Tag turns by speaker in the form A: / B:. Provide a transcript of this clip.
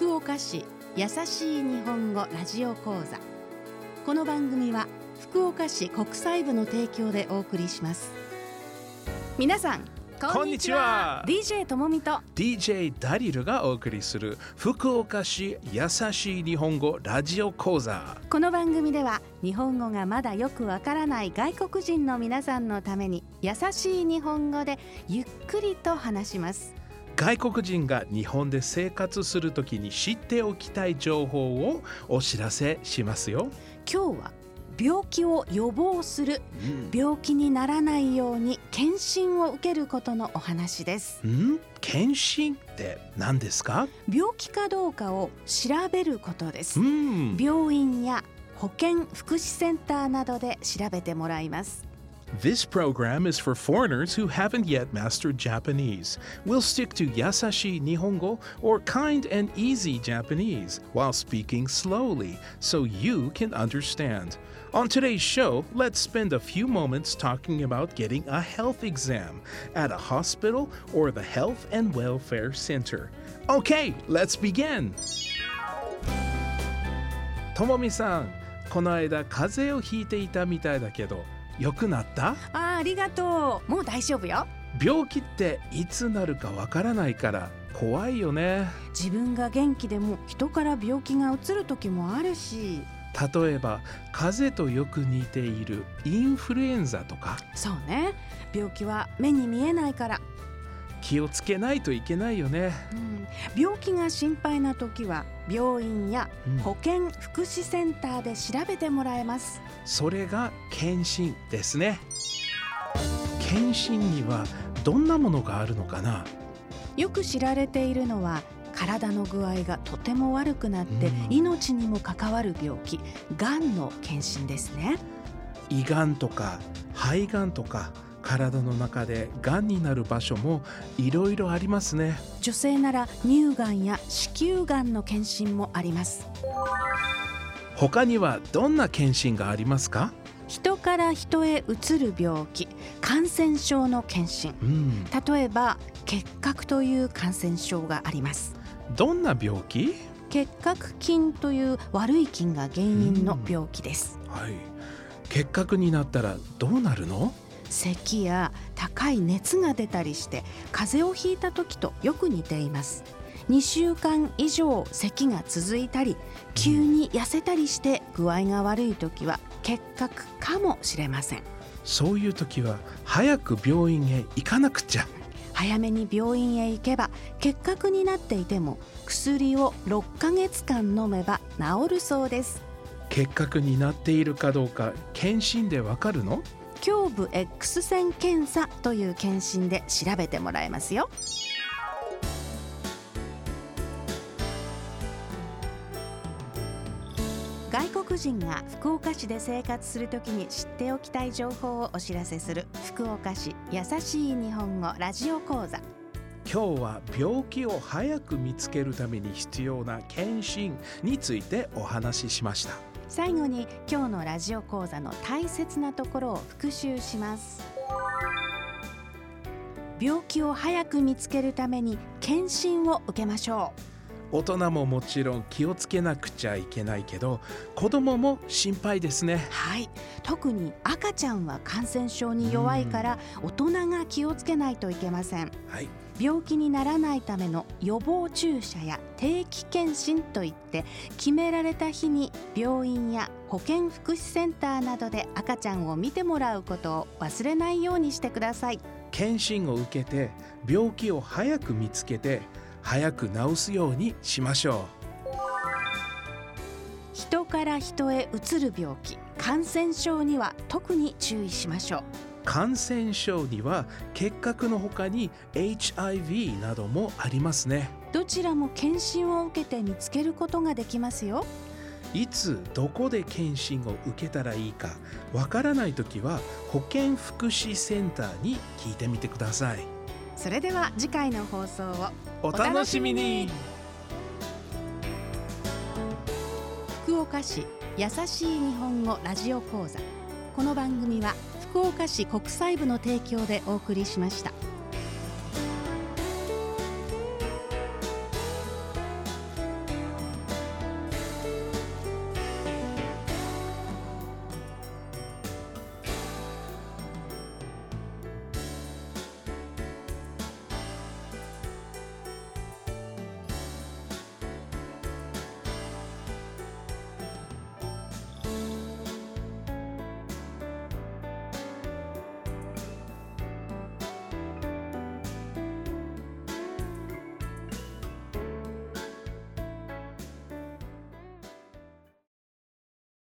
A: 福岡市優しい日本語ラジオ講座。この番組は福岡市国際部の提供でお送りします。皆さんこんにちは。DJ ともみと
B: DJ ダリルがお送りする福岡市優しい日本語ラジオ講座。
A: この番組では日本語がまだよくわからない外国人の皆さんのために優しい日本語でゆっくりと話します
B: 外国人が日本で生活するときに知っておきたい情報をお知らせしますよ。
A: 今日は病気を予防する病気にならないように検診を受けることのお話です。
B: ん？検診って何ですか？
A: 病気かどうかを調べることです。
B: うん。
A: 病院や保健福祉センターなどで調べてもらいます
B: This program is for foreigners who haven't yet mastered Japanese. We'll stick to yasashi Nihongo or kind and easy Japanese while speaking slowly so you can understand. On today's show, let's spend a few moments talking about getting a health exam at a hospital or the Health and Welfare Center. Okay, let's begin. ともみさん、この間風邪をひいていたみたいだけど、 良くなった？
A: あーありがとう。もう大丈夫よ。
B: 病気っていつなるかわからないから怖いよね。
A: 自分が元気でも人から病気がうつる時もあるし。
B: 例えば風邪とよく似ているインフルエンザとか。
A: そうね。病気は目に見えないから、
B: 気をつけないといけないよね。
A: うん、病気が心配な時は病院や
B: うん。
A: 保健福祉センターで調べてもらえます。
B: それが検診ですね。検診にはどんなものがあるのかな？
A: よく知られているのは体の具合がとても悪くなって
B: うん。
A: 命にも関わる病気がんの検診ですね。
B: 胃がんとか肺がんとか体の中でがんになる場所もいろいろありますね。
A: 女性なら乳がんや子宮がんの検診もあります。
B: 他にはどんな検診がありますか？
A: 人から人へうつる病気感染症の検診。
B: うん。
A: 例えば結核という感染症があります。
B: どんな病気？
A: 結核菌という悪い菌が原因の病気です。
B: はい。結核になったらどうなるの？
A: 咳や高い熱が出たりして風邪をひいた時とよく似ています。2週間以上咳が続いたり急に痩せたりして具合が悪い時は結核かもしれません。
B: そういう時は早く病院へ行かなくちゃ。
A: 早めに病院へ行けば結核になっていても薬を6ヶ月間飲めば治るそうです。
B: 結核になっているかどうか検診でわかるの？
A: 胸部 X 線検査という検診で調べてもらえますよ。外国人が福岡市で生活するときに知っておきたい情報をお知らせする。福岡市優しい日本語ラジオ講座。
B: 今日は病気を早く見つけるために必要な検診についてお話ししました。
A: 最後に今日のラジオ講座の大切なところを復習します。病気を早く見つけるために検診を受けましょ
B: 大人ももちろん気をつけなくちゃいけないけど子供も心配ですね。
A: うはい。特に赤ちゃんは感染症に弱いから大人が気をつけないといけません。
B: はい
A: 病気にならないための予防注射や定期検診といって決められた日に病院や保健福祉センターなどで赤ちゃんを見てもらうことを忘れないようにしてください。
B: 検診を受けて病気を早く見つけて早く治すようにしましょ
A: 人から人へうつる病気感染症には特に注意しましょう
B: う感染症には結核の他に HIV などもありますね。
A: どちらも検診を受けて見つけることができますよ。
B: いつどこで検診を受けたらいいかわからないときは保健福祉センターに聞いてみてください。
A: それでは次回の放送を
B: お楽しみに。
A: 福岡市優しい日本語ラジオ講座。この番組は福岡市国際部の提供でお送りしました。